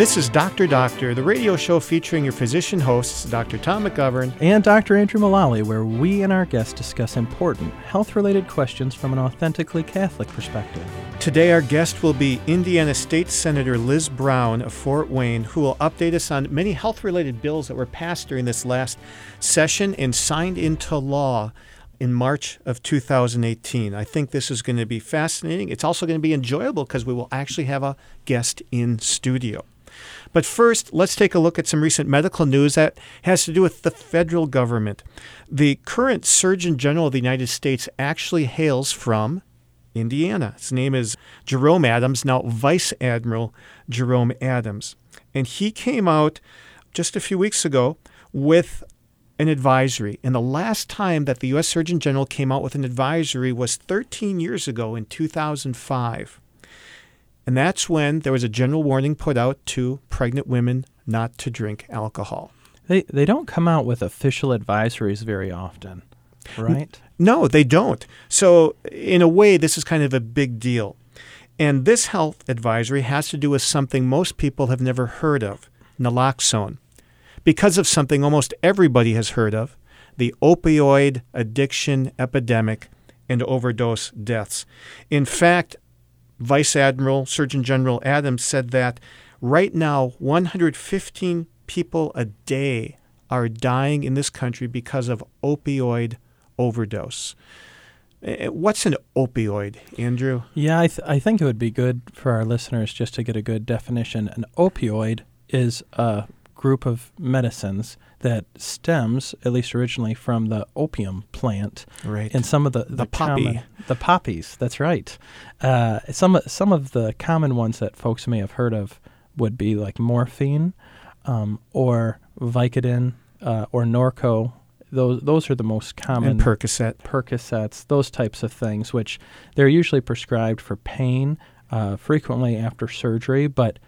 This is Dr. Doctor, the radio show featuring your physician hosts, Dr. Tom McGovern and Dr. Andrew Mullally, where we and our guests discuss important health related questions from an authentically Catholic perspective. Today, our guest will be Indiana State Senator Liz Brown of Fort Wayne, who will update us on many health related bills that were passed during this last session and signed into law in March of 2018. I think this is going to be fascinating. It's also going to be enjoyable because we will actually have a guest in studio. But first, let's take a look at some recent medical news that has to do with the federal government. The current Surgeon General of the United States actually hails from Indiana. His name is Jerome Adams, now Vice Admiral Jerome Adams. And he came out just a few weeks ago with an advisory. And the last time that the U.S. Surgeon General came out with an advisory was 13 years ago in 2005. And that's when there was a general warning put out to pregnant women not to drink alcohol. They, they don't come out with official advisories very often, right? No, they don't. So, in a way, this is kind of a big deal. And this health advisory has to do with something most people have never heard of naloxone because of something almost everybody has heard of the opioid addiction epidemic and overdose deaths. In fact, Vice Admiral Surgeon General Adams said that right now 115 people a day are dying in this country because of opioid overdose. Eh, what's an opioid, Andrew? Yeah, I, th- I think it would be good for our listeners just to get a good definition. An opioid is a group of medicines that stems, at least originally, from the opium plant. Right. And some of the, the, the poppy. Common, the poppies, that's right. Uh, some, some of the common ones that folks may have heard of would be like morphine um, or Vicodin uh, or Norco. Those, those are the most common. And Percocet. Percocets, those types of things, which they're usually prescribed for pain, uh, frequently after surgery, but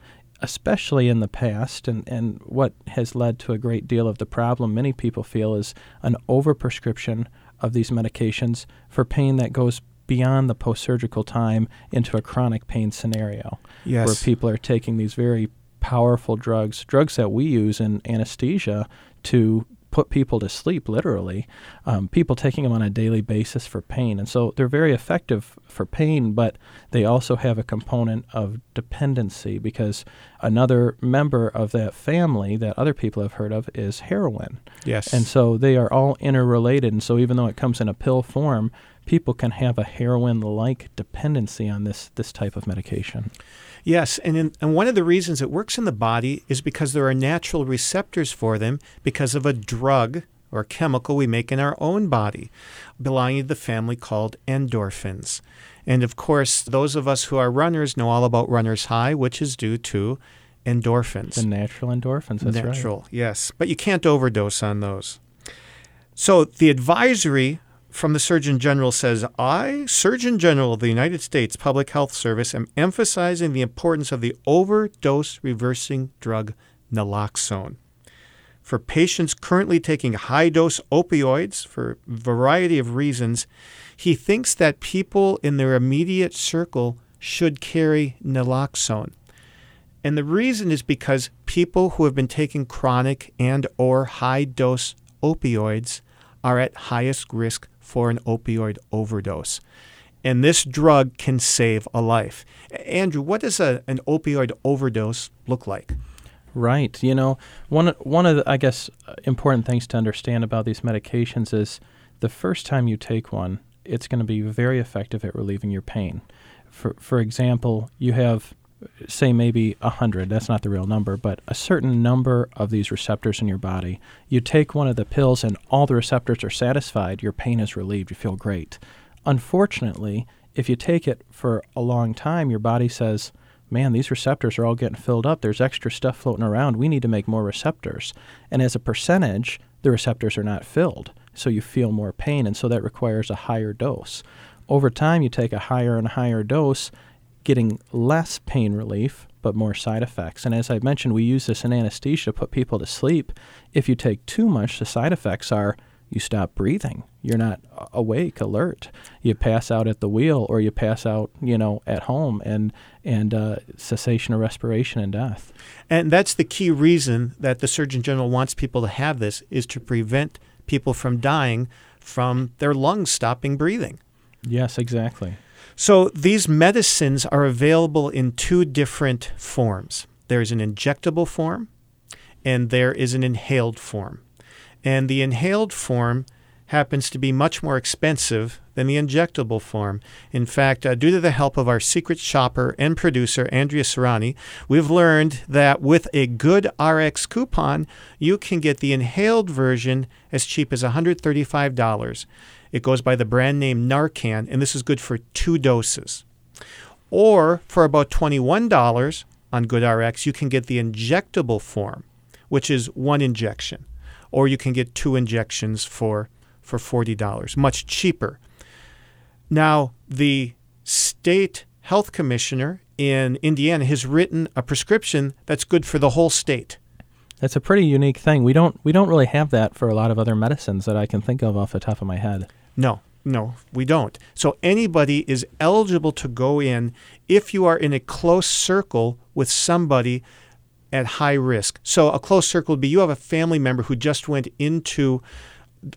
especially in the past, and, and what has led to a great deal of the problem many people feel is an overprescription of these medications for pain that goes beyond the post surgical time into a chronic pain scenario. Yes. Where people are taking these very powerful drugs, drugs that we use in anesthesia to put people to sleep, literally. Um, people taking them on a daily basis for pain. And so they're very effective for pain, but they also have a component of dependency because another member of that family that other people have heard of is heroin. Yes. And so they are all interrelated. And so even though it comes in a pill form, people can have a heroin like dependency on this, this type of medication. Yes, and in, and one of the reasons it works in the body is because there are natural receptors for them because of a drug or chemical we make in our own body belonging to the family called endorphins. And of course, those of us who are runners know all about runner's high, which is due to endorphins. The natural endorphins, that's natural, right. yes. But you can't overdose on those. So the advisory from the Surgeon General says, I, Surgeon General of the United States Public Health Service, am emphasizing the importance of the overdose reversing drug naloxone. For patients currently taking high dose opioids for a variety of reasons, he thinks that people in their immediate circle should carry naloxone. And the reason is because people who have been taking chronic and or high dose opioids are at highest risk for an opioid overdose. And this drug can save a life. Andrew, what does a, an opioid overdose look like? Right. You know, one one of the, I guess uh, important things to understand about these medications is the first time you take one, it's going to be very effective at relieving your pain. For for example, you have say maybe 100, that's not the real number, but a certain number of these receptors in your body. You take one of the pills and all the receptors are satisfied, your pain is relieved, you feel great. Unfortunately, if you take it for a long time, your body says, man, these receptors are all getting filled up. There's extra stuff floating around. We need to make more receptors. And as a percentage, the receptors are not filled. So you feel more pain. And so that requires a higher dose. Over time, you take a higher and higher dose, getting less pain relief, but more side effects. And as I mentioned, we use this in anesthesia to put people to sleep. If you take too much, the side effects are you stop breathing. You're not awake, alert. You pass out at the wheel, or you pass out, you know, at home, and and uh, cessation of respiration and death. And that's the key reason that the Surgeon General wants people to have this is to prevent people from dying from their lungs stopping breathing. Yes, exactly. So these medicines are available in two different forms. There's an injectable form and there is an inhaled form. And the inhaled form happens to be much more expensive than the injectable form. In fact, uh, due to the help of our secret shopper and producer, Andrea Serrani, we've learned that with a good RX coupon, you can get the inhaled version as cheap as $135. It goes by the brand name Narcan, and this is good for two doses. Or for about $21 on GoodRx, you can get the injectable form, which is one injection. Or you can get two injections for, for $40, much cheaper. Now, the state health commissioner in Indiana has written a prescription that's good for the whole state. That's a pretty unique thing. We don't we don't really have that for a lot of other medicines that I can think of off the top of my head. No, no, we don't. So anybody is eligible to go in if you are in a close circle with somebody at high risk. So a close circle would be you have a family member who just went into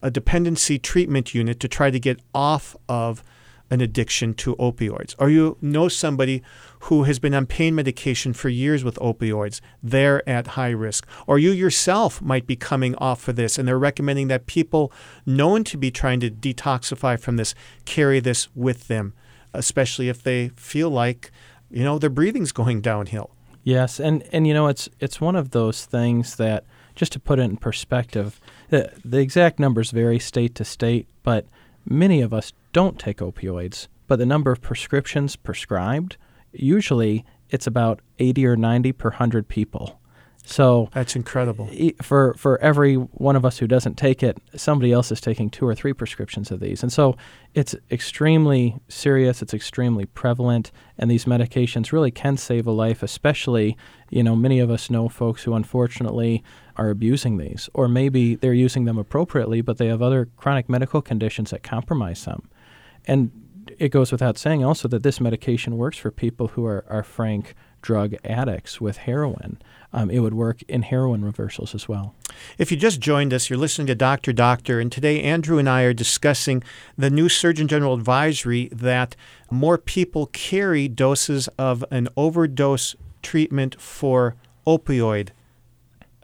a dependency treatment unit to try to get off of an addiction to opioids, or you know somebody who has been on pain medication for years with opioids, they're at high risk. Or you yourself might be coming off of this, and they're recommending that people known to be trying to detoxify from this carry this with them, especially if they feel like, you know, their breathing's going downhill. Yes, and, and you know, it's it's one of those things that just to put it in perspective, the, the exact numbers vary state to state, but many of us don't take opioids, but the number of prescriptions prescribed, usually it's about 80 or 90 per 100 people. So that's incredible. For for every one of us who doesn't take it, somebody else is taking two or three prescriptions of these, and so it's extremely serious. It's extremely prevalent, and these medications really can save a life. Especially, you know, many of us know folks who unfortunately are abusing these, or maybe they're using them appropriately, but they have other chronic medical conditions that compromise them. And it goes without saying also that this medication works for people who are, are frank drug addicts with heroin. Um, it would work in heroin reversals as well. If you just joined us, you're listening to Dr. Doctor, and today Andrew and I are discussing the new Surgeon General advisory that more people carry doses of an overdose treatment for opioid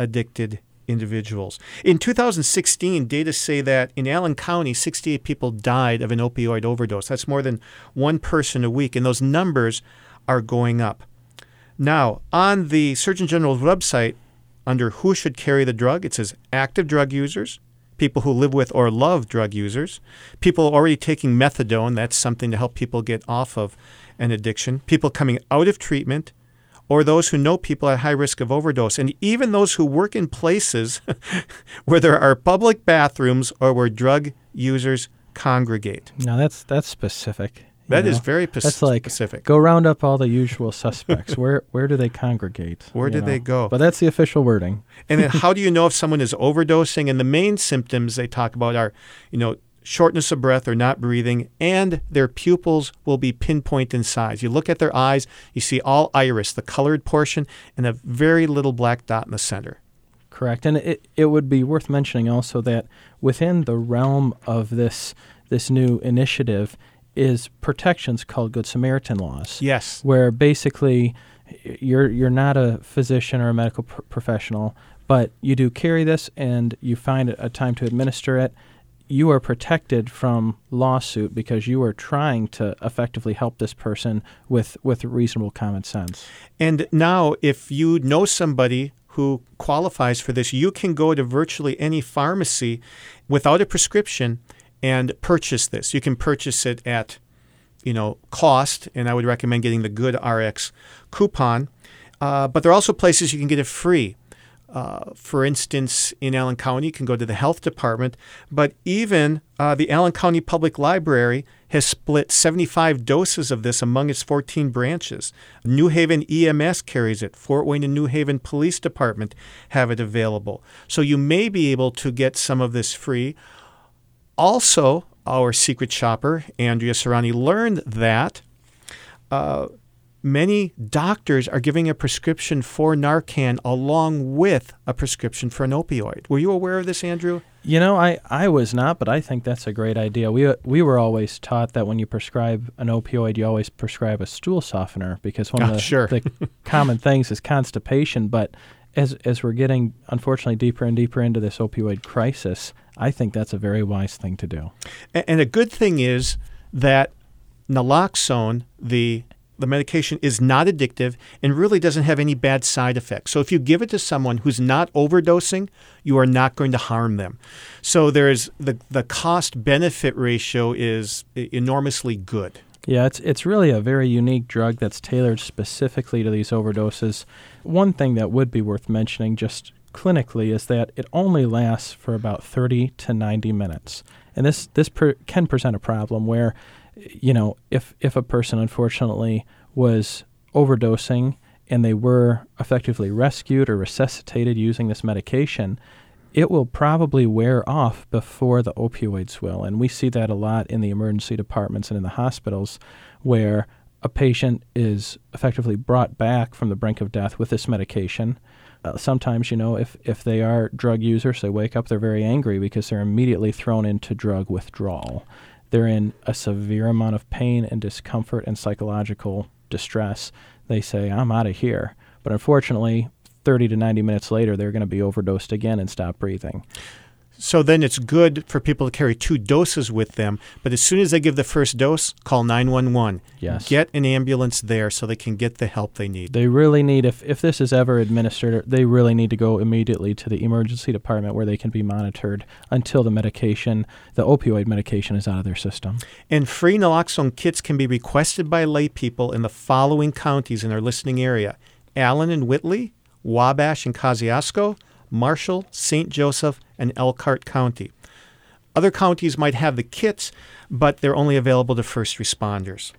addicted individuals. In 2016, data say that in Allen County, 68 people died of an opioid overdose. That's more than one person a week, and those numbers are going up. Now, on the Surgeon General's website, under who should carry the drug, it says active drug users, people who live with or love drug users, people already taking methadone, that's something to help people get off of an addiction, people coming out of treatment, or those who know people at high risk of overdose, and even those who work in places where there are public bathrooms or where drug users congregate. Now that's that's specific. That know? is very p- That's like specific. Go round up all the usual suspects. where where do they congregate? Where do know? they go? But that's the official wording. and then how do you know if someone is overdosing? And the main symptoms they talk about are, you know, shortness of breath or not breathing, and their pupils will be pinpoint in size. You look at their eyes, you see all iris, the colored portion, and a very little black dot in the center. Correct. And it, it would be worth mentioning also that within the realm of this this new initiative is protections called Good Samaritan laws. Yes. Where basically you're you're not a physician or a medical pr- professional, but you do carry this and you find a time to administer it you are protected from lawsuit because you are trying to effectively help this person with with reasonable common sense. And now if you know somebody who qualifies for this, you can go to virtually any pharmacy without a prescription and purchase this. You can purchase it at you know cost, and I would recommend getting the GoodRx coupon. Uh, but there are also places you can get it free. Uh, for instance, in Allen County, you can go to the health department, but even uh, the Allen County Public Library has split 75 doses of this among its 14 branches. New Haven EMS carries it. Fort Wayne and New Haven Police Department have it available. So you may be able to get some of this free. also, our secret shopper, Andrea Serrani, learned that uh, many doctors are giving a prescription for Narcan along with a prescription for an opioid. Were you aware of this, Andrew? You know, I, I was not, but I think that's a great idea. We we were always taught that when you prescribe an opioid, you always prescribe a stool softener because one of Ah, the, sure. the common things is constipation. But as as we're getting unfortunately deeper and deeper into this opioid crisis, I think that's a very wise thing to do. A- And a good thing is that naloxone, the the medication is not addictive and really doesn't have any bad side effects. So if you give it to someone who's not overdosing, you are not going to harm them. So there's the the cost benefit ratio is enormously good. Yeah, it's it's really a very unique drug that's tailored specifically to these overdoses. One thing that would be worth mentioning just clinically is that it only lasts for about 30 to 90 minutes. And this this per, can present a problem where you know, if if a person unfortunately was overdosing and they were effectively rescued or resuscitated using this medication, it will probably wear off before the opioids will. And we see that a lot in the emergency departments and in the hospitals where a patient is effectively brought back from the brink of death with this medication. Uh, sometimes, you know, if, if they are drug users, they wake up, they're very angry because they're immediately thrown into drug withdrawal. They're in a severe amount of pain and discomfort and psychological distress. They say, I'm out of here. But unfortunately, 30 to 90 minutes later, they're going to be overdosed again and stop breathing. So then it's good for people to carry two doses with them, but as soon as they give the first dose, call 911. Yes. Get an ambulance there so they can get the help they need. They really need, if, if this is ever administered, they really need to go immediately to the emergency department where they can be monitored until the medication, the opioid medication, is out of their system. And free naloxone kits can be requested by lay people in the following counties in our listening area Allen and Whitley, Wabash and Kosciusko, Marshall, St. Joseph, and Elkhart County. Other counties might have the kits, but they're only available to first responders.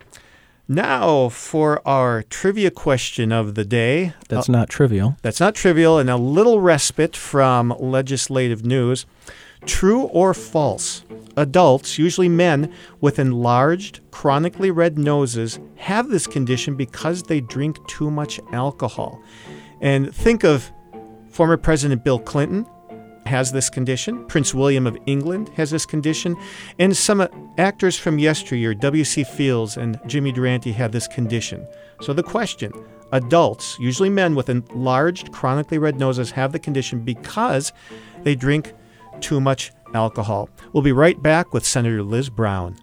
Now, for our trivia question of the day. That's uh, not trivial. That's not trivial, and a little respite from legislative news. True or false? Adults, usually men with enlarged, chronically red noses, have this condition because they drink too much alcohol. And think of former President Bill Clinton has this condition. Prince William of England has this condition. And some uh, actors from yesteryear, W.C. Fields and Jimmy Durante, had this condition. So the question adults, usually men with enlarged, chronically red noses, have the condition because they drink too much alcohol. We'll be right back with Senator Liz Brown.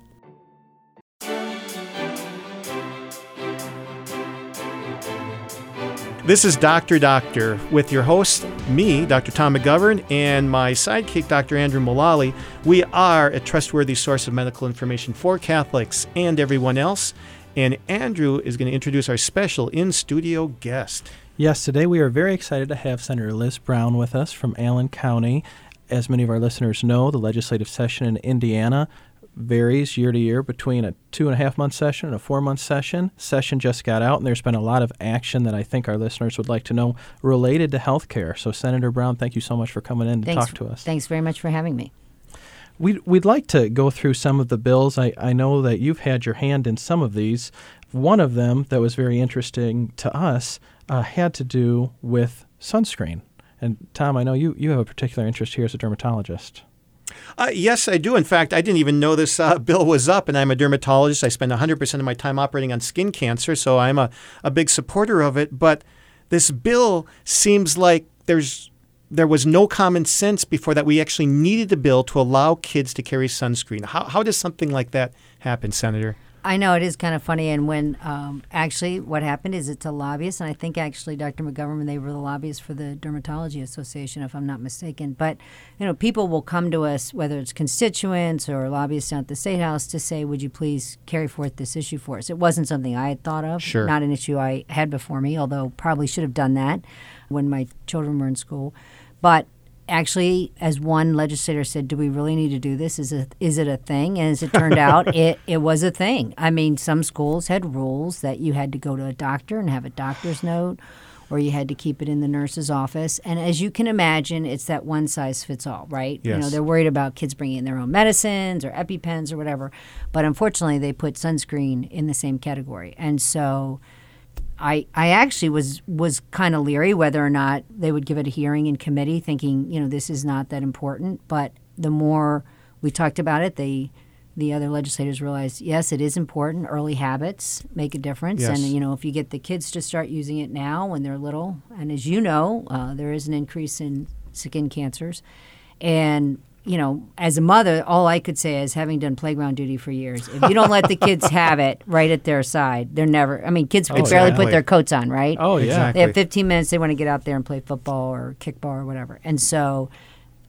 This is Dr. Doctor with your host, me, Dr. Tom McGovern, and my sidekick, Dr. Andrew Mullally. We are a trustworthy source of medical information for Catholics and everyone else. And Andrew is going to introduce our special in studio guest. Yes, today we are very excited to have Senator Liz Brown with us from Allen County. As many of our listeners know, the legislative session in Indiana varies year to year between a two and a half month session and a four month session. Session just got out, and there's been a lot of action that I think our listeners would like to know related to health care. So, Senator Brown, thank you so much for coming in to Thanks, talk to us. Thanks very much for having me. We'd, we'd like to go through some of the bills. I, I know that you've had your hand in some of these. One of them that was very interesting to us uh, had to do with sunscreen. And Tom, I know you, you have a particular interest here as a dermatologist. Uh, yes, I do. In fact, I didn't even know this uh, bill was up, and I'm a dermatologist. I spend 100% of my time operating on skin cancer, so I'm a, a big supporter of it. But this bill seems like there's there was no common sense before that we actually needed a bill to allow kids to carry sunscreen. How, how does something like that happen, Senator? I know it is kind of funny, and when um, actually what happened is it's a lobbyist, and I think actually Dr. McGovern they were the lobbyists for the Dermatology Association, if I'm not mistaken. But you know, people will come to us, whether it's constituents or lobbyists down at the state house, to say, "Would you please carry forth this issue for us?" It wasn't something I had thought of, Sure. not an issue I had before me, although probably should have done that when my children were in school. But actually, as one legislator said, do we really need to do this? Is it is it a thing? And as it turned out, it, it was a thing. I mean, some schools had rules that you had to go to a doctor and have a doctor's note, or you had to keep it in the nurse's office. And as you can imagine, it's that one size fits all, right? Yes. You know, they're worried about kids bringing in their own medicines or EpiPens or whatever. But unfortunately, they put sunscreen in the same category. And so I, I actually was was kind of leery whether or not they would give it a hearing in committee, thinking you know this is not that important. But the more we talked about it, the the other legislators realized yes, it is important. Early habits make a difference, Yes. and you know if you get the kids to start using it now when they're little, and as you know, uh, there is an increase in skin cancers, and you know, as a mother, all I could say is having done playground duty for years, if you don't let the kids have it right at their side, they're never. I mean, kids oh, could barely Exactly. put their coats on, right? Oh yeah. Exactly. They have 15 minutes. They want to get out there and play football or kickball or whatever. And so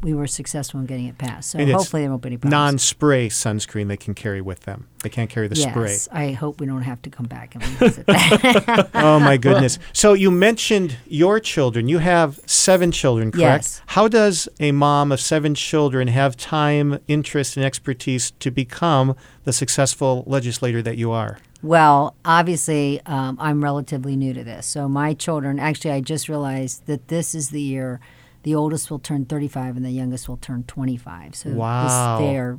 we were successful in getting it passed. So And hopefully there won't be any problems. Non-spray sunscreen they can carry with them. They can't carry the spray. yes, I hope we don't have to come back and revisit that. Oh my goodness! So you mentioned your children. You have seven children, correct? Yes. How does a mom of seven children have time, interest, and expertise to become the successful legislator that you are? well, obviously, um, I'm relatively new to this. So my children, actually, I just realized that this is the year the oldest will turn 35 and the youngest will turn 25. So this- Wow. they're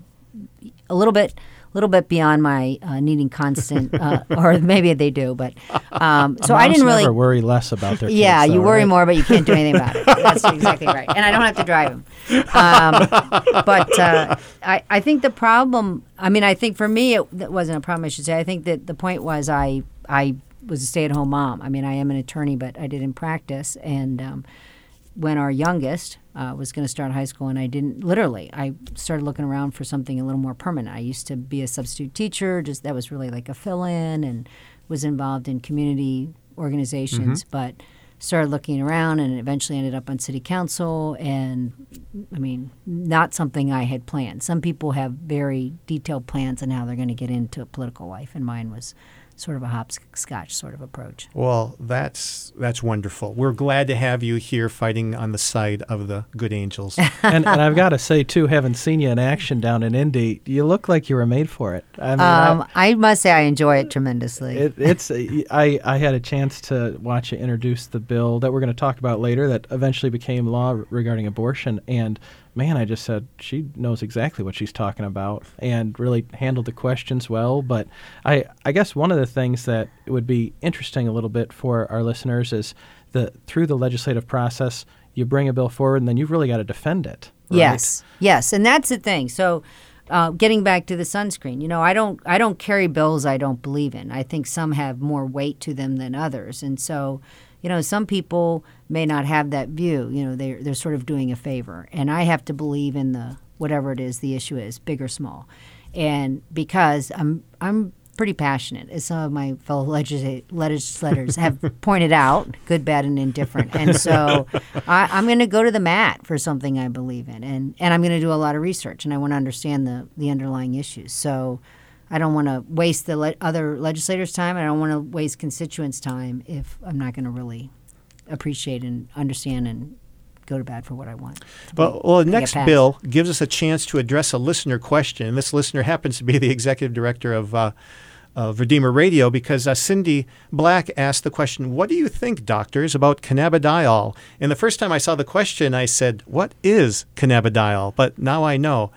a little bit a little bit beyond my uh, needing constant uh, or maybe they do but um, so i didn't really never worry less about their kids. Yeah, though, you worry right? more, but you can't do anything about it. That's exactly right. And I don't have to drive them. Um, but uh, I, I think the problem, I mean, I think for me, it that wasn't a problem, I should say. I think that the point was I, I was a stay at home mom. I mean, I am an attorney, but I didn't practice. And um, when our youngest uh, was going to start high school, and I didn't literally, I started looking around for something a little more permanent. I used to be a substitute teacher, just that was really like a fill in, and was involved in community organizations, but started looking around and eventually ended up on city council. And I mean, not something I had planned. Some people have very detailed plans on how they're going to get into a political life, and mine was sort of a hopscotch sort of approach. Well, that's that's wonderful. We're glad to have you here fighting on the side of the good angels. and, and I've got to say too, having seen you in action down in Indy, you look like you were made for it. I mean, I- Um, I must say I enjoy it tremendously. It, it's I, I had a chance to watch you introduce the bill that we're going to talk about later that eventually became law regarding abortion and man I just said she knows exactly what she's talking about and really handled the questions well but I I guess one of the things that would be interesting a little bit for our listeners is that through the legislative process you bring a bill forward and then you've really got to defend it right? Yes, yes, and that's the thing. So, uh, getting back to the sunscreen, you know, I don't, I don't carry bills I don't believe in. I think some have more weight to them than others, and so, you know, some people may not have that view. You know, they're they're sort of doing a favor, and I have to believe in the whatever it is the issue is, big or small, and because I'm I'm pretty passionate, as some of my fellow legisla- legislators have pointed out, good, bad, and indifferent. And so I, I'm going to go to the mat for something I believe in, and, and I'm going to do a lot of research, and I want to understand the, the underlying issues. So I don't want to waste the le- other legislators' time, I don't want to waste constituents' time if I'm not going to really appreciate and understand and go to bat for what I want. Well, well, the next bill gives us a chance to address a listener question. And this listener happens to be the executive director of, uh, of Redeemer Radio because uh, Cindy Black asked the question, What do you think, doctors, about cannabidiol? And the first time I saw the question, I said, What is cannabidiol? But now I know.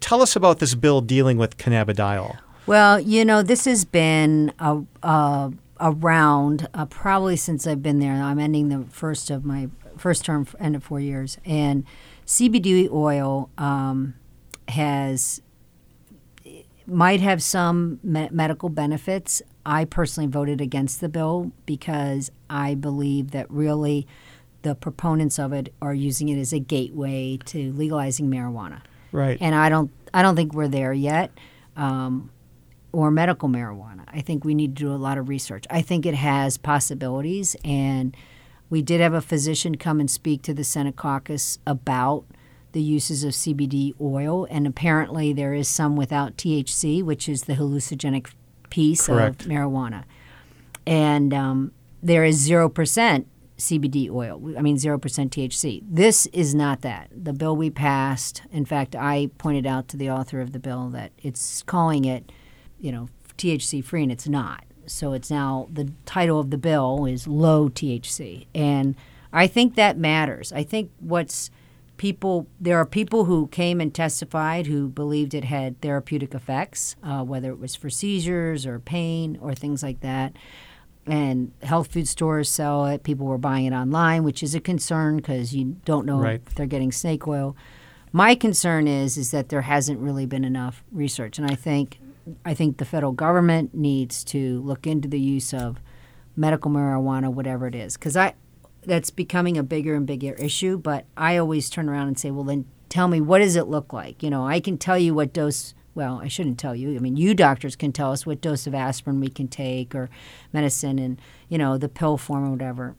Tell us about this bill dealing with cannabidiol. Well, you know, this has been a, a, around uh, probably since I've been there. I'm ending the first of my first term, end of four years, and CBD oil um, has might have some me- medical benefits. I personally voted against the bill because I believe that really the proponents of it are using it as a gateway to legalizing marijuana Right. and I don't I don't think we're there yet. Um, or medical marijuana. I think we need to do a lot of research. I think it has possibilities, and we did have a physician come and speak to the Senate caucus about the uses of CBD oil, and apparently there is some without THC, which is the hallucinogenic piece Correct. of marijuana, and um, there is zero percent CBD oil. I mean, 0% THC. This is not that. The bill we passed, in fact, I pointed out to the author of the bill that it's calling it, you know, THC free, and it's not. So it's now the title of the bill is low THC. And I think that matters. I think what's people, there are people who came and testified who believed it had therapeutic effects, uh, whether it was for seizures or pain or things like that. And health food stores sell it. People were buying it online, which is a concern because you don't know Right. if they're getting snake oil. My concern is is that there hasn't really been enough research, and I think I think the federal government needs to look into the use of medical marijuana, whatever it is, because I that's becoming a bigger and bigger issue. But I always turn around and say, well, then tell me what does it look like? You know, I can tell you what dose. Well, I shouldn't tell you. I mean, you doctors can tell us what dose of aspirin we can take or medicine, and you know the pill form or whatever.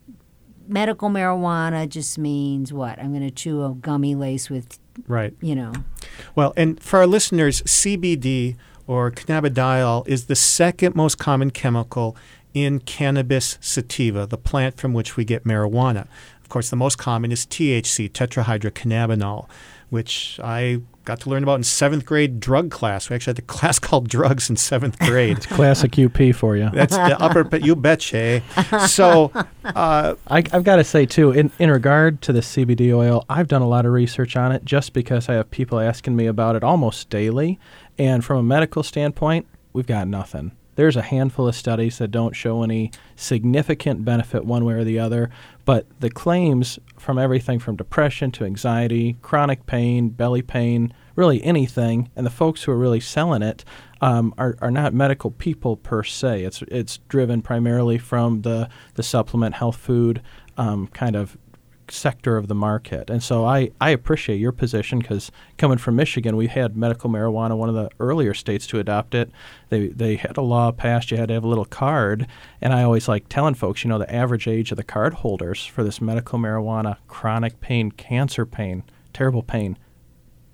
Medical marijuana just means what? I'm going to chew a gummy lace with, Right. you know, Well, and for our listeners, CBD or cannabidiol is the second most common chemical in cannabis sativa, the plant from which we get marijuana. Of course, the most common is THC, tetrahydrocannabinol, which I got to learn about in seventh grade drug class. We actually had a class called drugs in seventh grade. it's Classic UP for you. That's the upper, but you betcha. eh? So, uh, I, I've got to say too, in, in regard to the CBD oil, I've done a lot of research on it just because I have people asking me about it almost daily. And from a medical standpoint, we've got nothing. There's a handful of studies that don't show any significant benefit one way or the other, but the claims from everything from depression to anxiety, chronic pain, belly pain, really anything, and the folks who are really selling it um, are, are not medical people per se. It's it's driven primarily from the the supplement health food um, kind of sector of the market. And so I, I appreciate your position because coming from Michigan, we had medical marijuana, one of the earlier states to adopt it. They, they had a law passed, you had to have a little card. And I always like telling folks, you know, the average age of the card holders for this medical marijuana, chronic pain, cancer pain, terrible pain,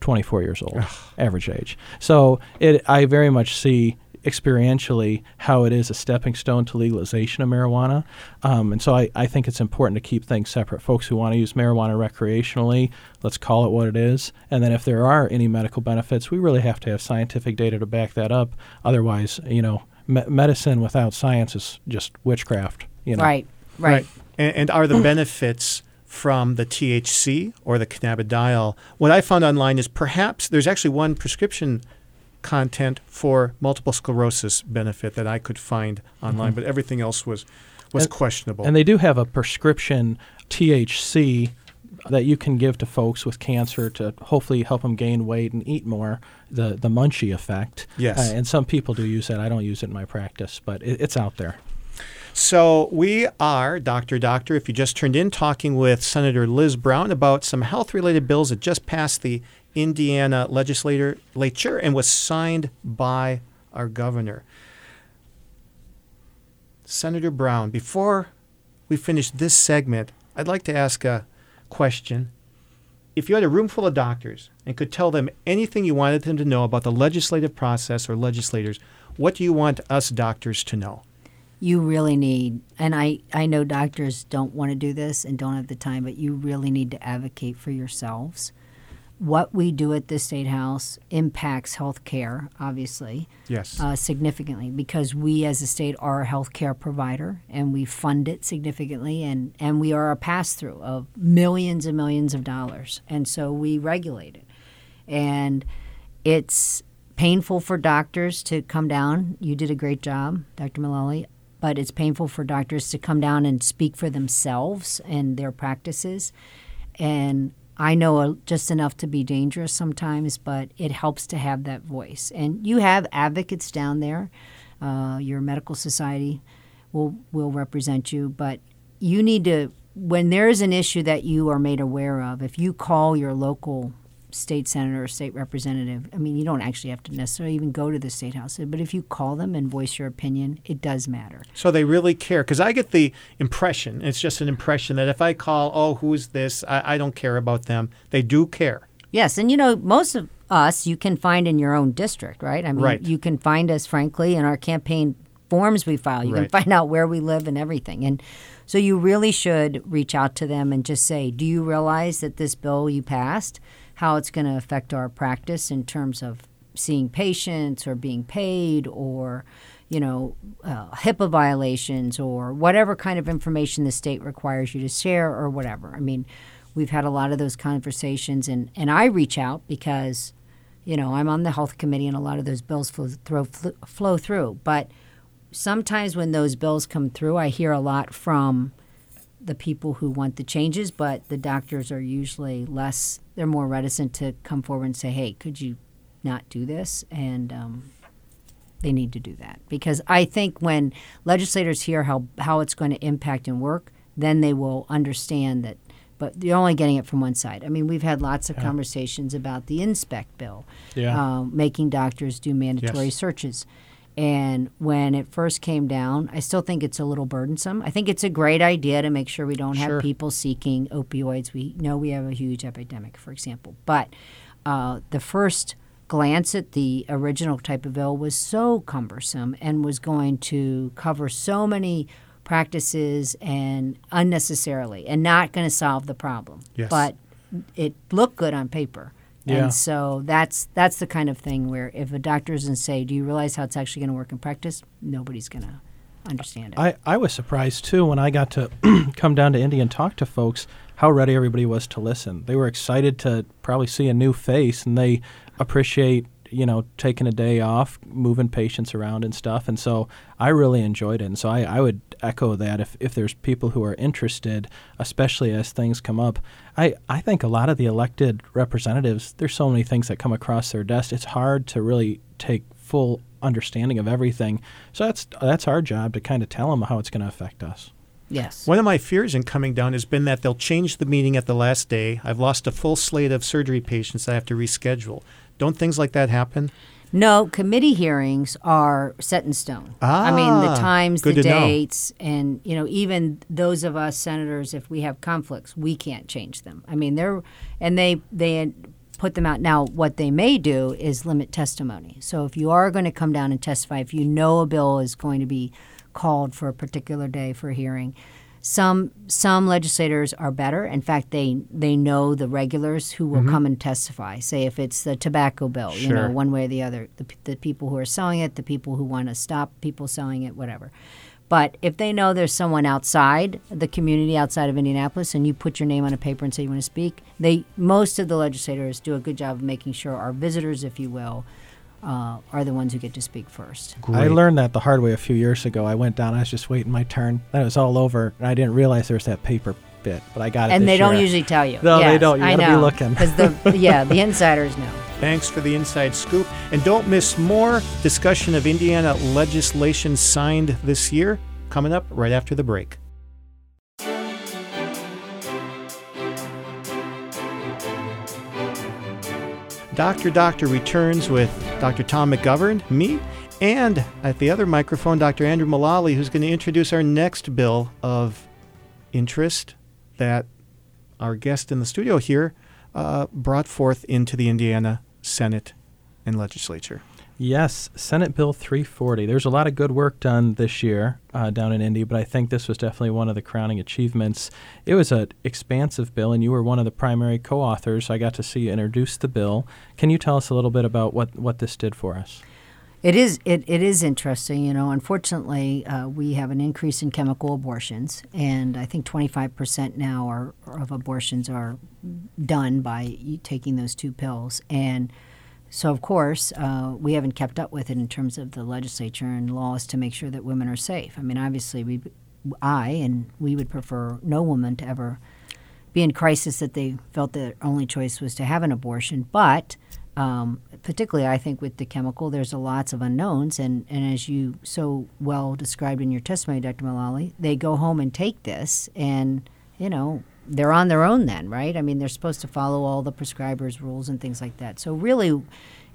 24 years old, average age. So it, I very much see experientially how it is a stepping stone to legalization of marijuana. Um, and so I, I think it's important to keep things separate. Folks who want to use marijuana recreationally, let's call it what it is. And then if there are any medical benefits, we really have to have scientific data to back that up. Otherwise, you know, me- medicine without science is just witchcraft. You know? right, right. And, and are the benefits from the THC or the cannabidiol? What I found online is perhaps there's actually one prescription content for multiple sclerosis benefit that I could find online, but everything else was was And- questionable. And they do have a prescription THC that you can give to folks with cancer to hopefully help them gain weight and eat more, the, the munchie effect. Yes. Uh, and some people do use that. I don't use it in my practice, but it, it's out there. So we are, Doctor Doctor, if you just turned in, talking with Senator Liz Brown about some health-related bills that just passed the Indiana legislature and was signed by our governor. Senator Brown, before we finish this segment, I'd like to ask a question. If you had a room full of doctors and could tell them anything you wanted them to know about the legislative process or legislators, what do you want us doctors to know? you really need and I, I know doctors don't want to do this and don't have the time but you really need to advocate for yourselves what we do at the state house impacts health care obviously Yes. uh, significantly because we as a state are a health care provider and we fund it significantly and, and we are a pass-through of millions and millions of dollars and so we regulate it. And it's painful for doctors to come down. You did a great job dr mullally but it's painful for doctors to come down and speak for themselves and their practices. And I know just enough to be dangerous sometimes, but it helps to have that voice. And you have advocates down there. Uh, your medical society will will represent you, but you need to. When there is an issue that you are made aware of, if you call your local state senator or state representative, I mean, you don't actually have to necessarily even go to the state house, but if you call them and voice your opinion, it does matter. So they really care because I get the impression, it's just an impression that if I call, oh, who's this? I, I don't care about them. They do care. Yes, and you know, most of us you can find in your own district, right? I mean, Right. you can find us, frankly, in our campaign forms we file. You Right. can find out where we live and everything. And so you really should reach out to them and just say, do you realize that this bill you passed, how it's going to affect our practice in terms of seeing patients or being paid or you know, uh, HIPAA violations or whatever kind of information the state requires you to share or whatever. I mean, we've had a lot of those conversations, and, and I reach out because, you know, I'm on the health committee and a lot of those bills flow, throw, flow through. But sometimes when those bills come through, I hear a lot from the people who want the changes, but the doctors are usually less, they're more reticent to come forward and say, hey, could you not do this? And, um, they need to do that because I think when legislators hear how how it's going to impact and work, then they will understand that. But you're only getting it from one side. I mean, we've had lots of yeah. conversations about the INSPECT bill, yeah. um, making doctors do mandatory yes. searches. And when it first came down, I still think it's a little burdensome. I think it's a great idea to make sure we don't sure. have people seeking opioids. We know we have a huge epidemic, for example. But uh, the first glance at the original type of bill was so cumbersome and was going to cover so many practices and unnecessarily and not going to solve the problem. Yes. But it looked good on paper. Yeah. And so that's that's the kind of thing where if a doctor doesn't say, "Do you realize how it's actually going to work in practice?" nobody's going to understand it. I, I was surprised too when I got to come down to Indy and talk to folks how ready everybody was to listen. They were excited to probably see a new face and they appreciate you know taking a day off moving patients around and stuff and so i really enjoyed it and so i, I would echo that if, if there's people who are interested especially as things come up I, I think a lot of the elected representatives there's so many things that come across their desk it's hard to really take full understanding of everything so that's that's our job to kind of tell them how it's going to affect us Yes. One of my fears in coming down has been that they'll change the meeting at the last day. I've lost a full slate of surgery patients I have to reschedule. Don't things like that happen? No, committee hearings are set in stone. Ah, I mean, the times, the dates, know. and you know, even those of us senators, if we have conflicts, we can't change them. I mean, they're and they they put them out. Now, what they may do is limit testimony. So, if you are going to come down and testify, if you know a bill is going to be called for a particular day for a hearing, some some legislators are better. In fact, they they know the regulars who will mm-hmm. come and testify. Say if it's the tobacco bill, sure. you know, one way or the other, the, the people who are selling it, the people who want to stop people selling it, whatever. But if they know there's someone outside the community, outside of Indianapolis, and you put your name on a paper and say you want to speak, they most of the legislators do a good job of making sure our visitors, if you will, uh, are the ones who get to speak first. Great. I learned that the hard way a few years ago. I went down, I was just waiting my turn. Then it was all over, and I didn't realize there was that paper bit, but I got it. And they don't usually tell you. No, yes, they don't. You I gotta know. be looking. Because the yeah, the insiders know. Thanks for the inside scoop, and don't miss more discussion of Indiana legislation signed this year coming up right after the break. Dr. Doctor returns with Dr. Tom McGovern, me, and at the other microphone, Dr. Andrew Mullally, who's going to introduce our next bill of interest that our guest in the studio here uh, brought forth into the Indiana Senate and legislature. Yes, Senate Bill 340. There's a lot of good work done this year uh, down in Indy, but I think this was definitely one of the crowning achievements. It was an expansive bill, and you were one of the primary co authors. I got to see you introduce the bill. Can you tell us a little bit about what, what this did for us? It is it, it is interesting, you know. Unfortunately, uh, we have an increase in chemical abortions, and I think 25 percent now are, of abortions are done by taking those two pills. And so, of course, uh, we haven't kept up with it in terms of the legislature and laws to make sure that women are safe. I mean, obviously, we, I and we would prefer no woman to ever be in crisis that they felt their only choice was to have an abortion. But um, particularly, I think with the chemical, there's a lots of unknowns, and, and as you so well described in your testimony, Dr. Mullally, they go home and take this, and you know they're on their own then, right? I mean, they're supposed to follow all the prescribers' rules and things like that. So, really,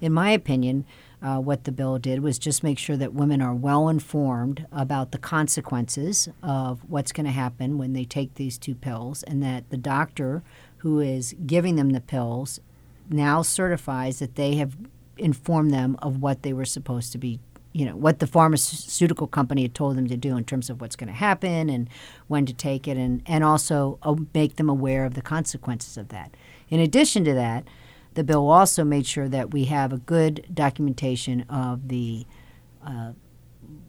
in my opinion, uh, what the bill did was just make sure that women are well informed about the consequences of what's going to happen when they take these two pills, and that the doctor who is giving them the pills now certifies that they have informed them of what they were supposed to be you know what the pharmaceutical company had told them to do in terms of what's going to happen and when to take it and and also uh, make them aware of the consequences of that in addition to that the bill also made sure that we have a good documentation of the uh,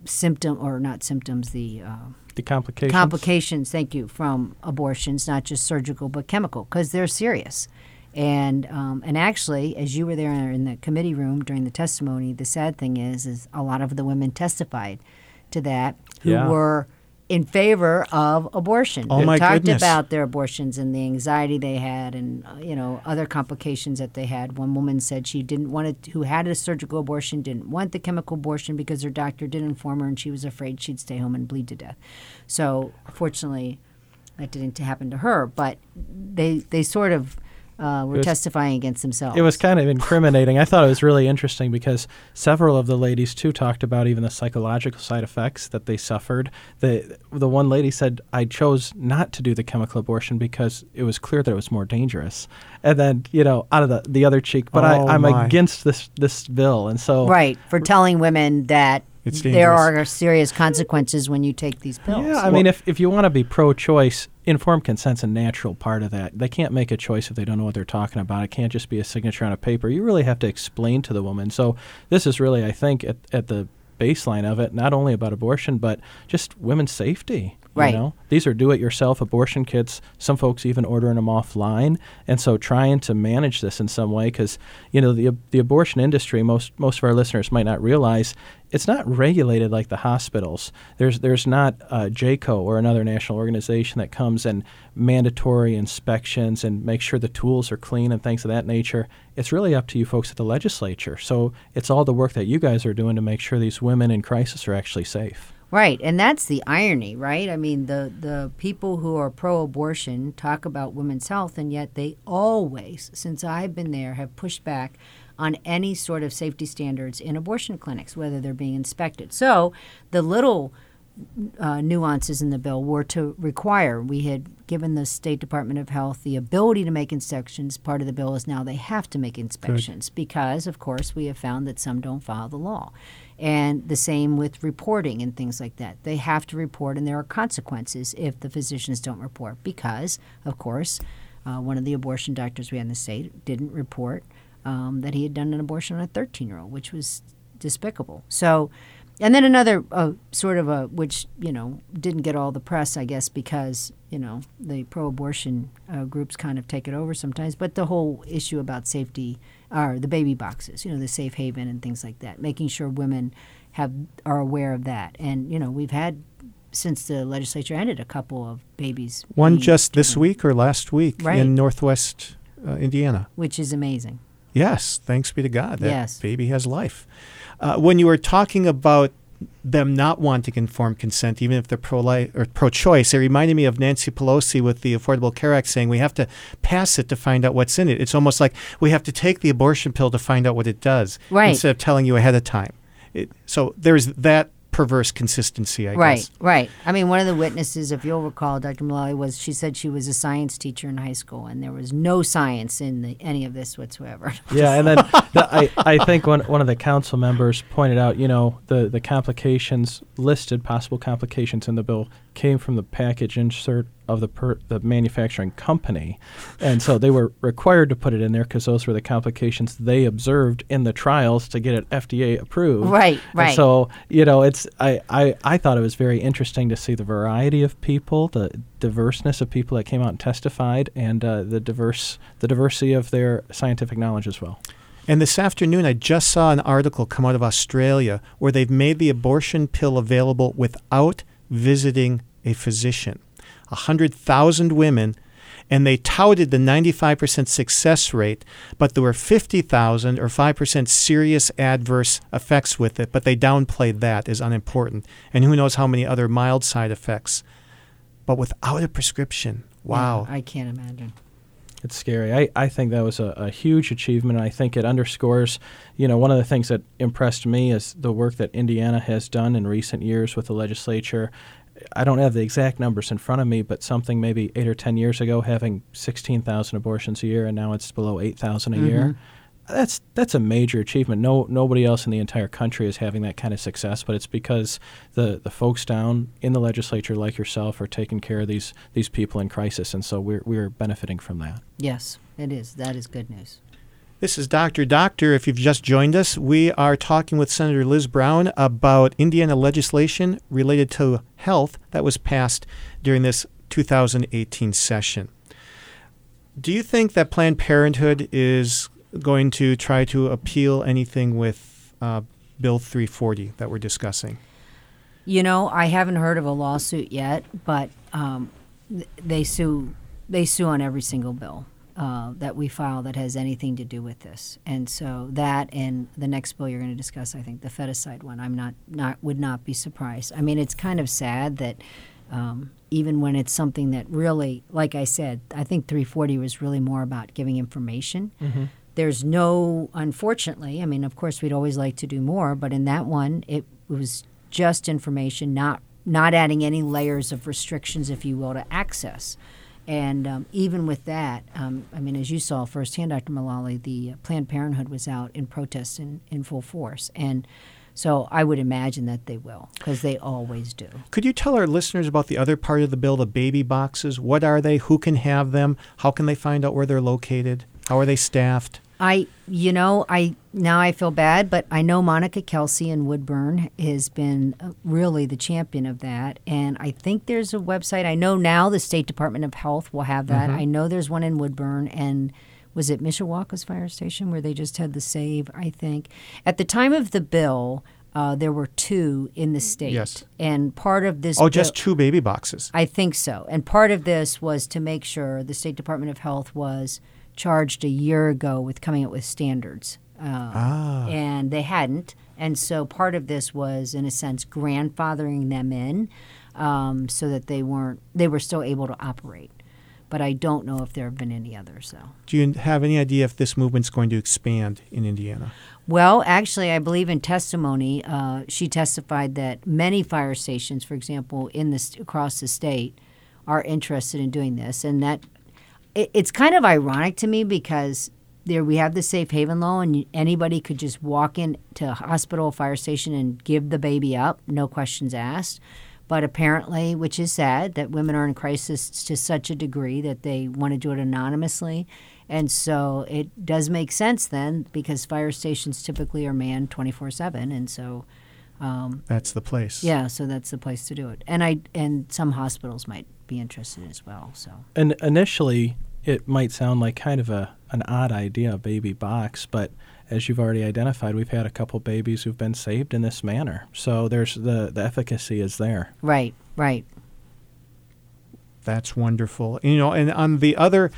symptom or not symptoms, the uh, The complications. complications. Thank you from abortions, not just surgical but chemical, because they're serious. And um, and actually, as you were there in the committee room during the testimony, the sad thing is, is a lot of the women testified to that who Yeah. were in favor of abortion. Oh, They my talked goodness. about their abortions and the anxiety they had, and uh, you know other complications that they had. One woman said she didn't want it, who had a surgical abortion, didn't want the chemical abortion because her doctor didn't inform her, and she was afraid she'd stay home and bleed to death. So fortunately, that didn't happen to her. But they they sort of uh, were was- testifying against themselves. It was kind of incriminating. I thought it was really interesting because several of the ladies too talked about even the psychological side effects that they suffered. The the one lady said, "I chose not to do the chemical abortion because it was clear that it was more dangerous." And then you know, out of the the other cheek, but Oh, I, I'm my. against this this bill, and so right for telling women that. There are serious consequences when you take these pills. Yeah, I mean, if, if you want to be pro-choice, informed consent's a natural part of that. They can't make a choice if they don't know what they're talking about. It can't just be a signature on a paper. You really have to explain to the woman. So this is really, I think, at, at the baseline of it, not only about abortion, but just women's safety. You Right. know? These are do-it-yourself abortion kits. Some folks even ordering them offline, and so trying to manage this in some way, because you know the the abortion industry. Most most of our listeners might not realize it's not regulated like the hospitals. There's there's not uh, JCAHO or another national organization that comes and mandatory inspections and make sure the tools are clean and things of that nature. It's really up to you folks at the legislature. So it's all the work that you guys are doing to make sure these women in crisis are actually safe. Right, and that's the irony, right? I mean, the the people who are pro-abortion talk about women's health, and yet they always, since I've been there, have pushed back on any sort of safety standards in abortion clinics, whether they're being inspected. So the little uh, nuances in the bill were to require. We had given the State Department of Health the ability to make inspections. Part of the bill is now they have to make inspections because, of course, we have found that some don't follow the law. And the same with reporting and things like that. They have to report, and there are consequences if the physicians don't report because, of course, uh, one of the abortion doctors we had in the state didn't report um, that he had done an abortion on a 13 year old, which was despicable. So, and then another uh, sort of a which you know didn't get all the press, I guess, because you know the pro-abortion uh, groups kind of take it over sometimes. But the whole issue about safety, or the baby boxes, you know, the safe haven and things like that, making sure women have are aware of that. And you know, we've had since the legislature ended a couple of babies. One just this week or last week Right. in Northwest uh, Indiana. which is amazing. Yes, thanks be to God. That Yes. baby has life. Uh, when you were talking about them not wanting informed consent, even if they're pro-life or pro-choice, it reminded me of Nancy Pelosi with the Affordable Care Act saying we have to pass it to find out what's in it. It's almost like we have to take the abortion pill to find out what it does, Right. instead of telling you ahead of time. It, so there's that perverse consistency, I Right, guess. right. Right. I mean, one of the witnesses, if you'll recall, Dr. Mullally, was she said she was a science teacher in high school, and there was no science in the, any of this whatsoever. Yeah, and then the, I, I think one, one of the council members pointed out, you know, the, the complications listed, possible complications in the bill, came from the package insert of the per, the manufacturing company, and so they were required to put it in there because those were the complications they observed in the trials to get it FDA approved. Right, And right. so you know, it's I, I I thought it was very interesting to see the variety of people, the diverseness of people that came out and testified, and uh, the diverse the diversity of their scientific knowledge as well. And this afternoon, I just saw an article come out of Australia where they've made the abortion pill available without visiting a physician. A 100,000 women, and they touted the 95% success rate, but there were 50,000 or 5% serious adverse effects with it, but they downplayed that as unimportant. And who knows how many other mild side effects. But without a prescription, wow. I can't imagine. It's scary. I, I think that was a, a huge achievement. I think it underscores, you know, one of the things that impressed me is the work that Indiana has done in recent years with the legislature. I don't have the exact numbers in front of me, but something maybe eight or 10 years ago having 16,000 abortions a year, and now it's below 8,000 a year. Mm-hmm. That's that's a major achievement. No nobody else in the entire country is having that kind of success, but it's because the, the folks down in the legislature like yourself are taking care of these these people in crisis, and so we're we're benefiting from that. Yes, it is. That is good news. This is Dr. Doctor. If you've just joined us, we are talking with Senator Liz Brown about Indiana legislation related to health that was passed during this 2018 session. Do you think that Planned Parenthood is going to try to appeal anything with uh, Bill 340 that we're discussing? You know, I haven't heard of a lawsuit yet, but um, th- they sue. They sue on every single bill uh, that we file that has anything to do with this. And so that and the next bill you're going to discuss, I think the feticide one, I'm not not would not be surprised. I mean, it's kind of sad that um, even when it's something that really, like I said, I think 340 was really more about giving information. Mm-hmm. There's no, unfortunately, I mean, of course, we'd always like to do more, but in that one, it was just information, not not adding any layers of restrictions, if you will, to access. And um, even with that, um, I mean, as you saw firsthand, Dr. Mullally, the Planned Parenthood was out in protest in, in full force. And so I would imagine that they will, because they always do. Could you tell our listeners about the other part of the bill, the baby boxes? What are they? Who can have them? How can they find out where they're located? How are they staffed? I, you know, I now I feel bad, but I know Monica Kelsey in Woodburn has been uh, really the champion of that, and I think there's a website. I know now the State Department of Health will have that. I know there's one in Woodburn, and was it Mishawaka's fire station where they just had the save? I think at the time of the bill, uh, there were two in the state, Yes. and part of this. Oh, bill- just two baby boxes. I think so. And part of this was to make sure the State Department of Health was charged a year ago with coming up with standards. Uh, Ah. And they hadn't. And so part of this was, in a sense, grandfathering them in um, so that they weren't, they were still able to operate. But I don't know if there have been any others, though. Do you have any idea if this movement's going to expand in Indiana? Well, actually, I believe in testimony, uh, she testified that many fire stations, for example, in this across the state, are interested in doing this, and that it, it's kind of ironic to me because there we have the safe haven law, and anybody could just walk into a hospital, fire station, and give the baby up, no questions asked. But apparently, which is sad, that women are in crisis to such a degree that they want to do it anonymously. And so it does make sense then because fire stations typically are manned 24 7. And so, um, That's the place. yeah, so that's the place to do it. And I and some hospitals might be interested as well. So, And initially, it might sound like kind of a an odd idea, a baby box, but as you've already identified, we've had a couple babies who've been saved in this manner. So there's the the efficacy is there. right, right. That's wonderful. You know, and on the other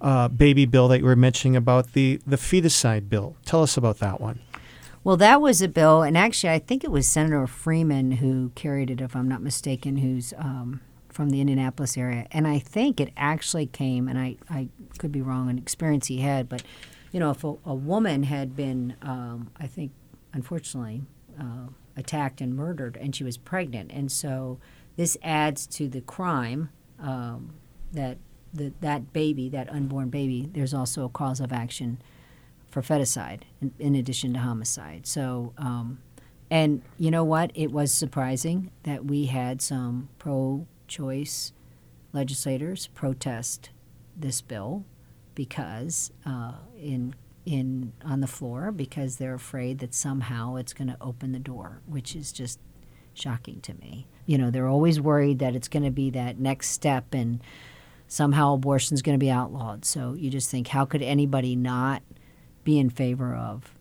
uh, baby bill that you were mentioning about the the feticide bill, tell us about that one. Well, that was a bill, and actually, I think it was Senator Freeman who carried it, if I'm not mistaken, who's um, from the Indianapolis area. And I think it actually came, and I, I could be wrong an experience he had, but, you know, if a, a woman had been, um, I think, unfortunately, uh, attacked and murdered, and she was pregnant, and so this adds to the crime um, that the, that baby, that unborn baby, there's also a cause of action for feticide in, in addition to homicide. So, um, and you know what? It was surprising that we had some pro choice legislators protest this bill because uh, in in on the floor because they're afraid that somehow it's going to open the door, which is just shocking to me. You know, they're always worried that it's going to be that next step and somehow abortion's going to be outlawed. So you just think, how could anybody not be in favor of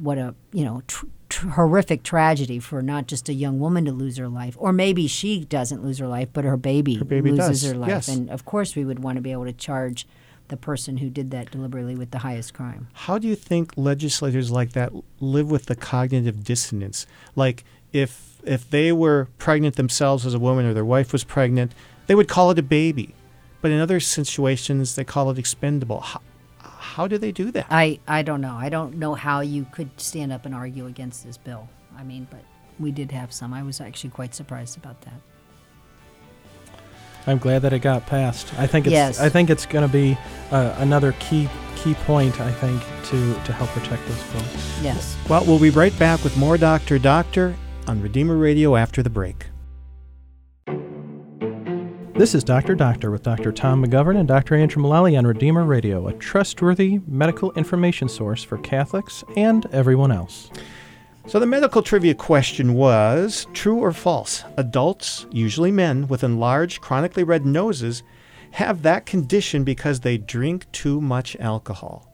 what a you know tr- tr- horrific tragedy for not just a young woman to lose her life, or maybe she doesn't lose her life, but her baby, Her baby loses does, her life. yes. And of course, we would want to be able to charge the person who did that deliberately with the highest crime. How do you think legislators like that live with the cognitive dissonance? Like if if they were pregnant themselves as a woman or their wife was pregnant, they would call it a baby. But in other situations, they call it expendable. How, how do they do that? I, I don't know. I don't know how you could stand up and argue against this bill. I mean, but we did have some. I was actually quite surprised about that. I'm glad that it got passed. I think it's Yes. I think it's going to be uh, another key key point I think to to help protect those folks. Yes. Well, we'll be right back with more Doctor Doctor on Redeemer Radio after the break. This is Dr. Doctor with Dr. Tom McGovern and Dr. Andrew Mullally on Redeemer Radio, a trustworthy medical information source for Catholics and everyone else. So, the medical trivia question was true or false? Adults, usually men with enlarged, chronically red noses, have that condition because they drink too much alcohol.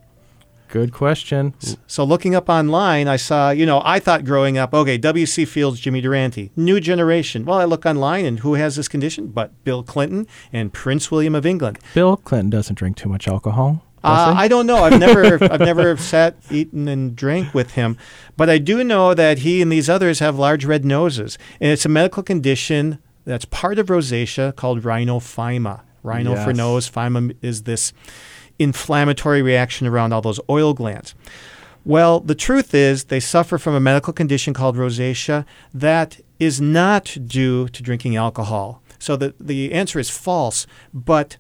Good question. So looking up online, I saw, you know, I thought growing up, okay, W.C. Fields, Jimmy Durante, new generation. Well, I look online and who has this condition? But Bill Clinton and Prince William of England. Bill Clinton doesn't drink too much alcohol. Uh, I don't know. I've never, I've never sat, eaten, and drank with him, but I do know that he and these others have large red noses, and it's a medical condition that's part of rosacea called rhinophyma. Rhino Yes. for nose, phyma is this inflammatory reaction around all those oil glands. Well, the truth is they suffer from a medical condition called rosacea that is not due to drinking alcohol. So the, the answer is false, but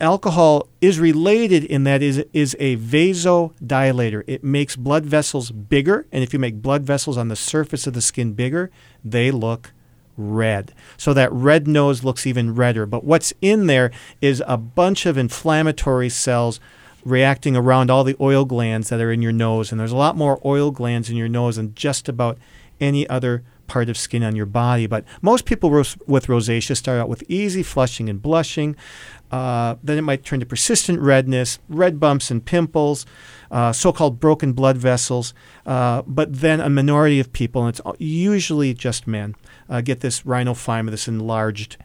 alcohol is related in that is is a vasodilator. It makes blood vessels bigger, and if you make blood vessels on the surface of the skin bigger, they look red. So that red nose looks even redder. But what's in there is a bunch of inflammatory cells reacting around all the oil glands that are in your nose, and there's a lot more oil glands in your nose than just about any other part of skin on your body. But most people with rosacea start out with easy flushing and blushing. Uh, then it might turn to persistent redness, red bumps and pimples, uh, so-called broken blood vessels. Uh, but then a minority of people, and it's usually just men, uh, get this rhinophyma, this enlarged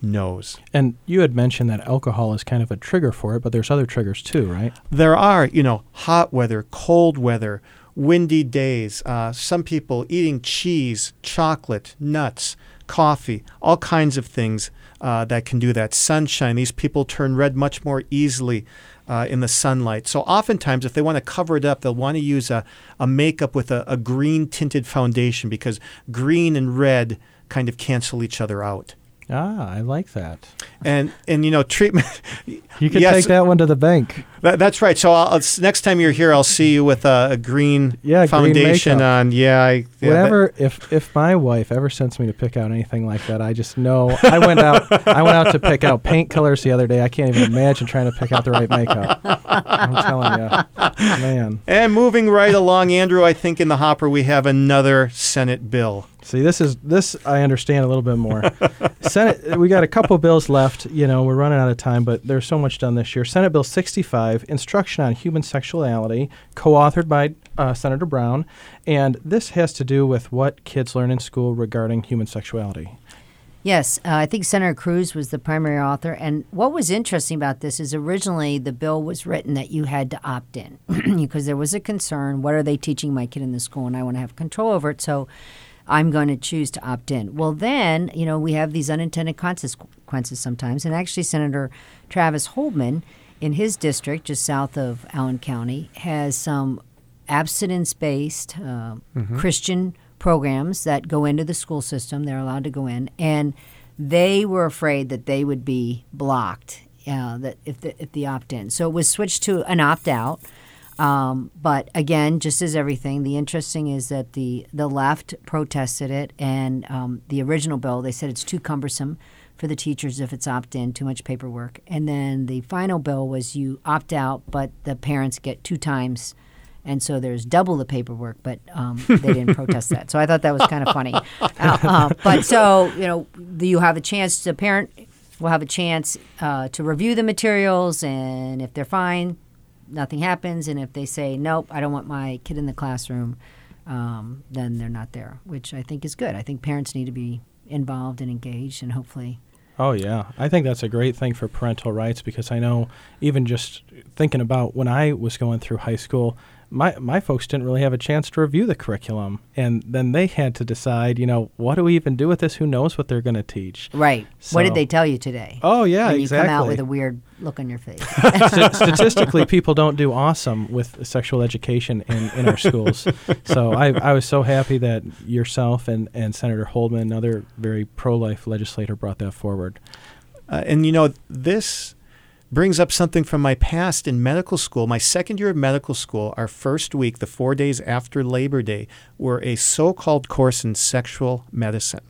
nose. And you had mentioned that alcohol is kind of a trigger for it, but there's other triggers too, right? There are, you know, hot weather, cold weather, windy days. Uh, some people eating cheese, chocolate, nuts, coffee, all kinds of things uh, that can do that. Sunshine. These people turn red much more easily. Uh, in the sunlight. So oftentimes, if they want to cover it up, they'll want to use a, a makeup with a, a green tinted foundation because green and red kind of cancel each other out. Ah, I like that. And and you know treatment. You can Yes. take that one to the bank. That, that's right. So I'll, I'll- next time you're here, I'll see you with a, a green Yeah, foundation makeup. on. Yeah, I, yeah, that- if if my wife ever sends me to pick out anything like that, I just know. I went out. I went out to pick out paint colors the other day. I can't even imagine trying to pick out the right makeup. I'm telling you, man. and moving right along, Andrew. I think in the hopper we have another Senate bill. See, this is this I understand a little bit more. Senate, we got a couple bills left. You know, we're running out of time, but there's so much done this year. Senate Bill 65, Instruction on Human Sexuality, co-authored by uh, Senator Brown, and this has to do with what kids learn in school regarding human sexuality. Yes, uh, I think Senator Kruse was the primary author. And what was interesting about this is originally the bill was written that you had to opt in because there was a concern what are they teaching my kid in the school? And I want to have control over it. So I'm going to choose to opt in. Well, then, you know, we have these unintended consequences sometimes. And actually, Senator Travis Holdman in his district, just south of Allen County, has some abstinence based uh, Christian programs that go into the school system. They're allowed to go in. And they were afraid that they would be blocked uh, that if the, if the opt in. So it was switched to an opt out. Um, but again, just as everything, the interesting is that the the left protested it, and um, the original bill they said it's too cumbersome for the teachers if it's opt in, too much paperwork. And then the final bill was you opt out, but the parents get two times, and so there's double the paperwork. But um, they didn't protest that, so I thought that was kind of funny. Uh, uh, but so you know, you have a chance. The parent will have a chance uh, to review the materials, and if they're fine, nothing happens. And if they say, nope, I don't want my kid in the classroom, um, then they're not there, which I think is good. I think parents need to be involved and engaged, and hopefully. Oh yeah, I think that's a great thing for parental rights because I know even just thinking about when I was going through high school, my my folks didn't really have a chance to review the curriculum, and then they had to decide, you know, what do we even do with this? Who knows what they're going to teach? Right. what did they tell you today? Oh yeah, when you come out with a weird look on your face. Statistically, people don't do awesome with sexual education in, in our schools. So I, I was so happy that yourself and, and Senator Holdman, another very pro life legislator, brought that forward. Uh, and you know, this brings up something from my past in medical school. My second year of medical school, our first week, the four days after Labor Day, were a so called course in sexual medicine.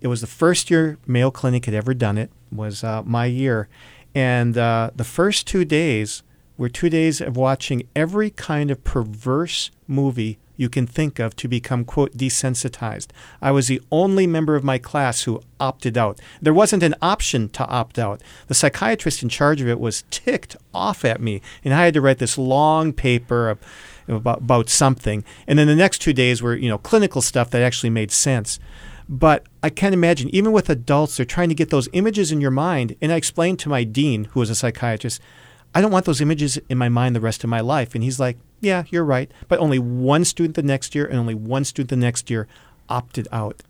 it was the first year Mayo Clinic had ever done it. Was uh, my year, and uh, the first two days were two days of watching every kind of perverse movie you can think of to become, quote, desensitized. I was the only member of my class who opted out. There wasn't an option to opt out. The psychiatrist in charge of it was ticked off at me, and I had to write this long paper about, about something. And then the next two days were, you know, clinical stuff that actually made sense. But I can't imagine, even with adults, they're trying to get those images in your mind. And I explained to my dean, who was a psychiatrist, I don't want those images in my mind the rest of my life. And he's like, Yeah, you're right. But only one student the next year and only one student the next year opted out.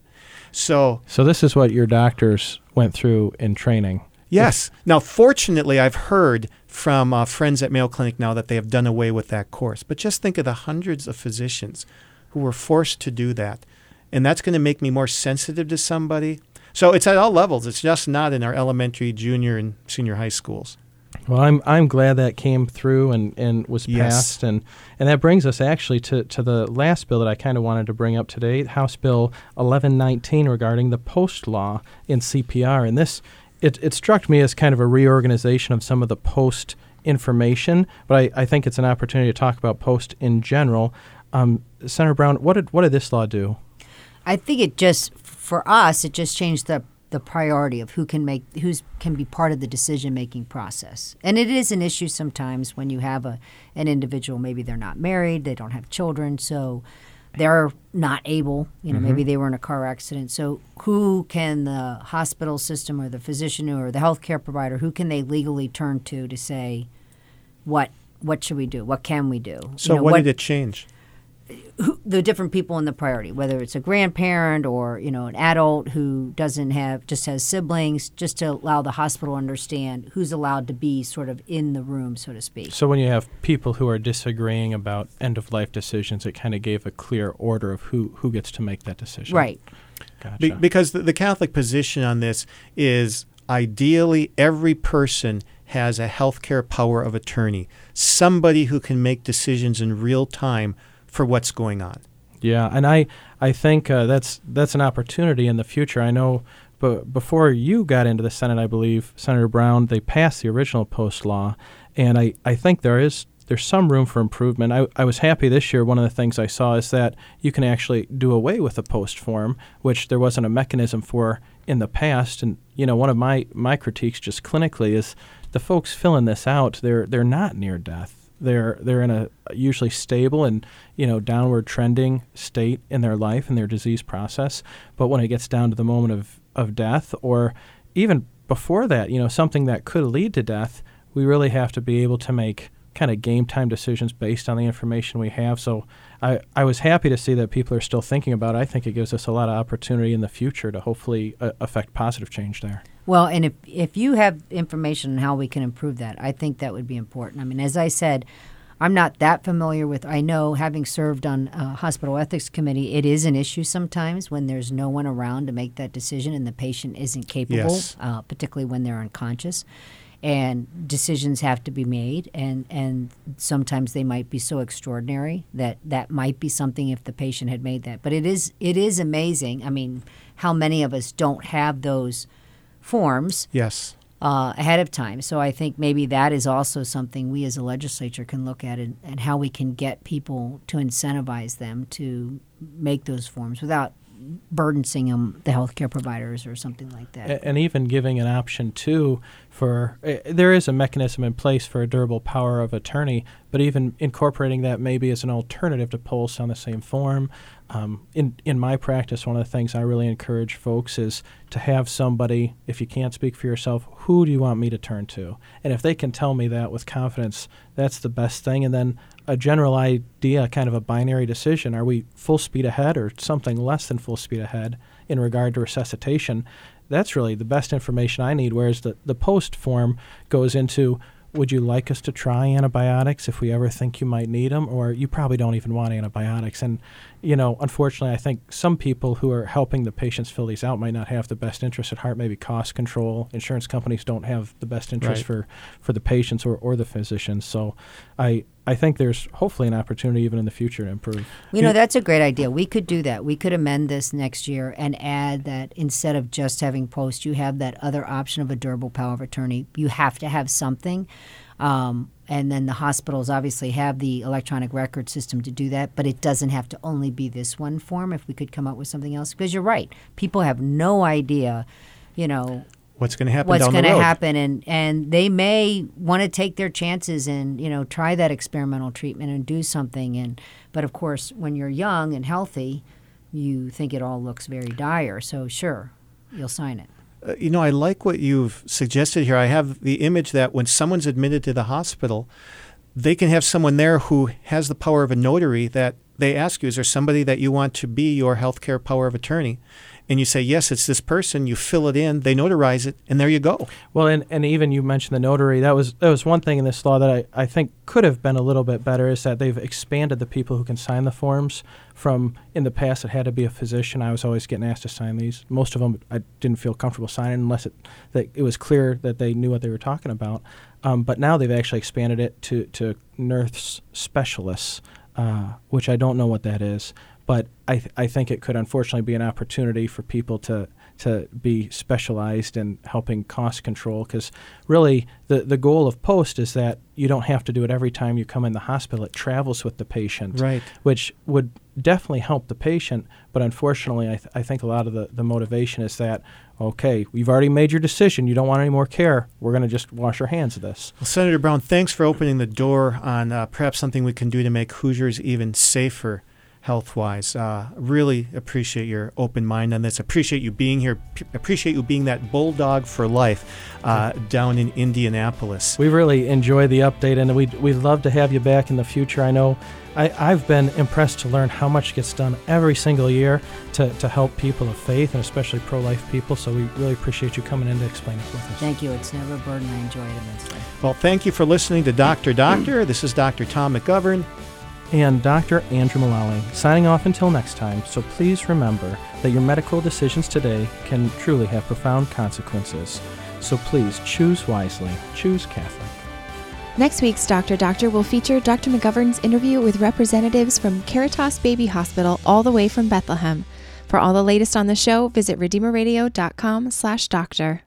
So, so this is what your doctors went through in training. Yes. Now, fortunately, I've heard from uh, friends at Mayo Clinic now that they have done away with that course. But just think of the hundreds of physicians who were forced to do that. And that's going to make me more sensitive to somebody. So it's at all levels. It's just not in our elementary, junior, and senior high schools. Well, I'm I'm glad that came through and, and was Yes. passed, and, and that brings us actually to, to the last bill that I kind of wanted to bring up today, House Bill 1119 regarding the post law in CPR, and this it, it struck me as kind of a reorganization of some of the post information, but I, I think it's an opportunity to talk about post in general. Um, Senator Brown, what did what did this law do? I think it just for us it just changed the the priority of who can make who's can be part of the decision making process. And it is an issue sometimes when you have a an individual maybe they're not married, they don't have children, so they're not able, you know, mm-hmm. maybe they were in a car accident. So who can the hospital system or the physician or the healthcare provider who can they legally turn to to say what what should we do? What can we do? You So, know, what, did it change? Who, the different people in the priority, whether it's a grandparent or you know an adult who doesn't have just has siblings, just to allow the hospital to understand who's allowed to be sort of in the room, so to speak. So when you have people who are disagreeing about end of life decisions, it kind of gave a clear order of who who gets to make that decision. Right. Gotcha. Be- because the, the Catholic position on this is ideally every person has a healthcare power of attorney, somebody who can make decisions in real time for what's going on. Yeah, and I I think uh, that's that's an opportunity in the future. I know, but before you got into the Senate, I believe Senator Brown they passed the original post law, and I, I think there is there's some room for improvement. I, I was happy this year. One of the things I saw is that you can actually do away with the post form, which there wasn't a mechanism for in the past. And you know, one of my my critiques just clinically is the folks filling this out. They're they're not near death they're they're in a usually stable and you know downward trending state in their life and their disease process but when it gets down to the moment of of death or even before that you know something that could lead to death we really have to be able to make kind of game time decisions based on the information we have so I, I was happy to see that people are still thinking about it. I think it gives us a lot of opportunity in the future to hopefully uh, affect positive change there. Well, and if if you have information on how we can improve that, I think that would be important. I mean, as I said, I'm not that familiar with. I know, having served on a hospital ethics committee, it is an issue sometimes when there's no one around to make that decision and the patient isn't capable, Yes. uh, particularly when they're unconscious. And decisions have to be made, and, and sometimes they might be so extraordinary that that might be something if the patient had made that. But it is it is amazing. I mean, how many of us don't have those forms Yes. uh, ahead of time. So I think maybe that is also something we as a legislature can look at and, and how we can get people to incentivize them to make those forms without burdensome them, the healthcare providers or something like that. A- and even giving an option too for uh, there is a mechanism in place for a durable power of attorney but even incorporating that maybe as an alternative to pulse on the same form um, in in my practice one of the things I really encourage folks is to have somebody if you can't speak for yourself who do you want me to turn to and if they can tell me that with confidence that's the best thing and then a general idea kind of a binary decision are we full speed ahead or something less than full speed ahead in regard to resuscitation that's really the best information I need. Whereas the, the post form goes into would you like us to try antibiotics if we ever think you might need them? Or you probably don't even want antibiotics. And, you know, unfortunately, I think some people who are helping the patients fill these out might not have the best interest at heart, maybe cost control. Insurance companies don't have the best interest Right. for, for the patients or, or the physicians. So I, I think there's hopefully an opportunity even in the future to improve. You know, that's a great idea. We could do that. We could amend this next year and add that instead of just having post, you have that other option of a durable power of attorney. You have to have something. Um, and then the hospitals obviously have the electronic record system to do that, but it doesn't have to only be this one form. If we could come up with something else, because you're right, people have no idea, you know, what's going to happen what's going to happen and and they may want to take their chances and you know try that experimental treatment and do something and but of course when you're young and healthy you think it all looks very dire so sure you'll sign it. Uh, you know i like what you've suggested here. I have the image that when someone's admitted to the hospital they can have someone there who has the power of a notary that they ask you is there somebody that you want to be your healthcare power of attorney and you say, yes, it's this person, you fill it in, they notarize it, and there you go. Well, and, and even you mentioned the notary. That was that was one thing in this law that I, I think could have been a little bit better is that they've expanded the people who can sign the forms from in the past it had to be a physician. I was always getting asked to sign these. Most of them I didn't feel comfortable signing unless it that it was clear that they knew what they were talking about. Um, but now they've actually expanded it to, to nurse specialists, uh, which I don't know what that is but I, th- I think it could unfortunately be an opportunity for people to to be specialized in helping cost control because really the, the goal of post is that you don't have to do it every time you come in the hospital. It travels with the patient right. which would definitely help the patient but unfortunately I, th- I think a lot of the, the motivation is that okay we've already made your decision. You don't want any more care. We're going to just wash our hands of this. Well senator brown thanks for opening the door on uh, perhaps something we can do to make hoosiers even safer health wise. Uh, really appreciate your open mind on this. Appreciate you being here. P- appreciate you being that bulldog for life uh, down in Indianapolis. We really enjoy the update, and we'd, we'd love to have you back in the future. I know I, have been impressed to learn how much gets done every single year to, to help people of faith and especially pro life people. So we really appreciate you coming in to explain it with us. Thank you. It's never a burden. I enjoy it immensely. Well, thank you for listening to Dr. Doctor. This is Dr. Tom McGovern and Dr. Andrew Mullally, signing off until next time. So please remember that your medical decisions today can truly have profound consequences. So please choose wisely, choose Catholic. Next week's Dr. Doctor will feature Dr. McGovern's interview with representatives from Caritas Baby Hospital all the way from Bethlehem. For all the latest on the show, visit redeemerradio.com slash doctor.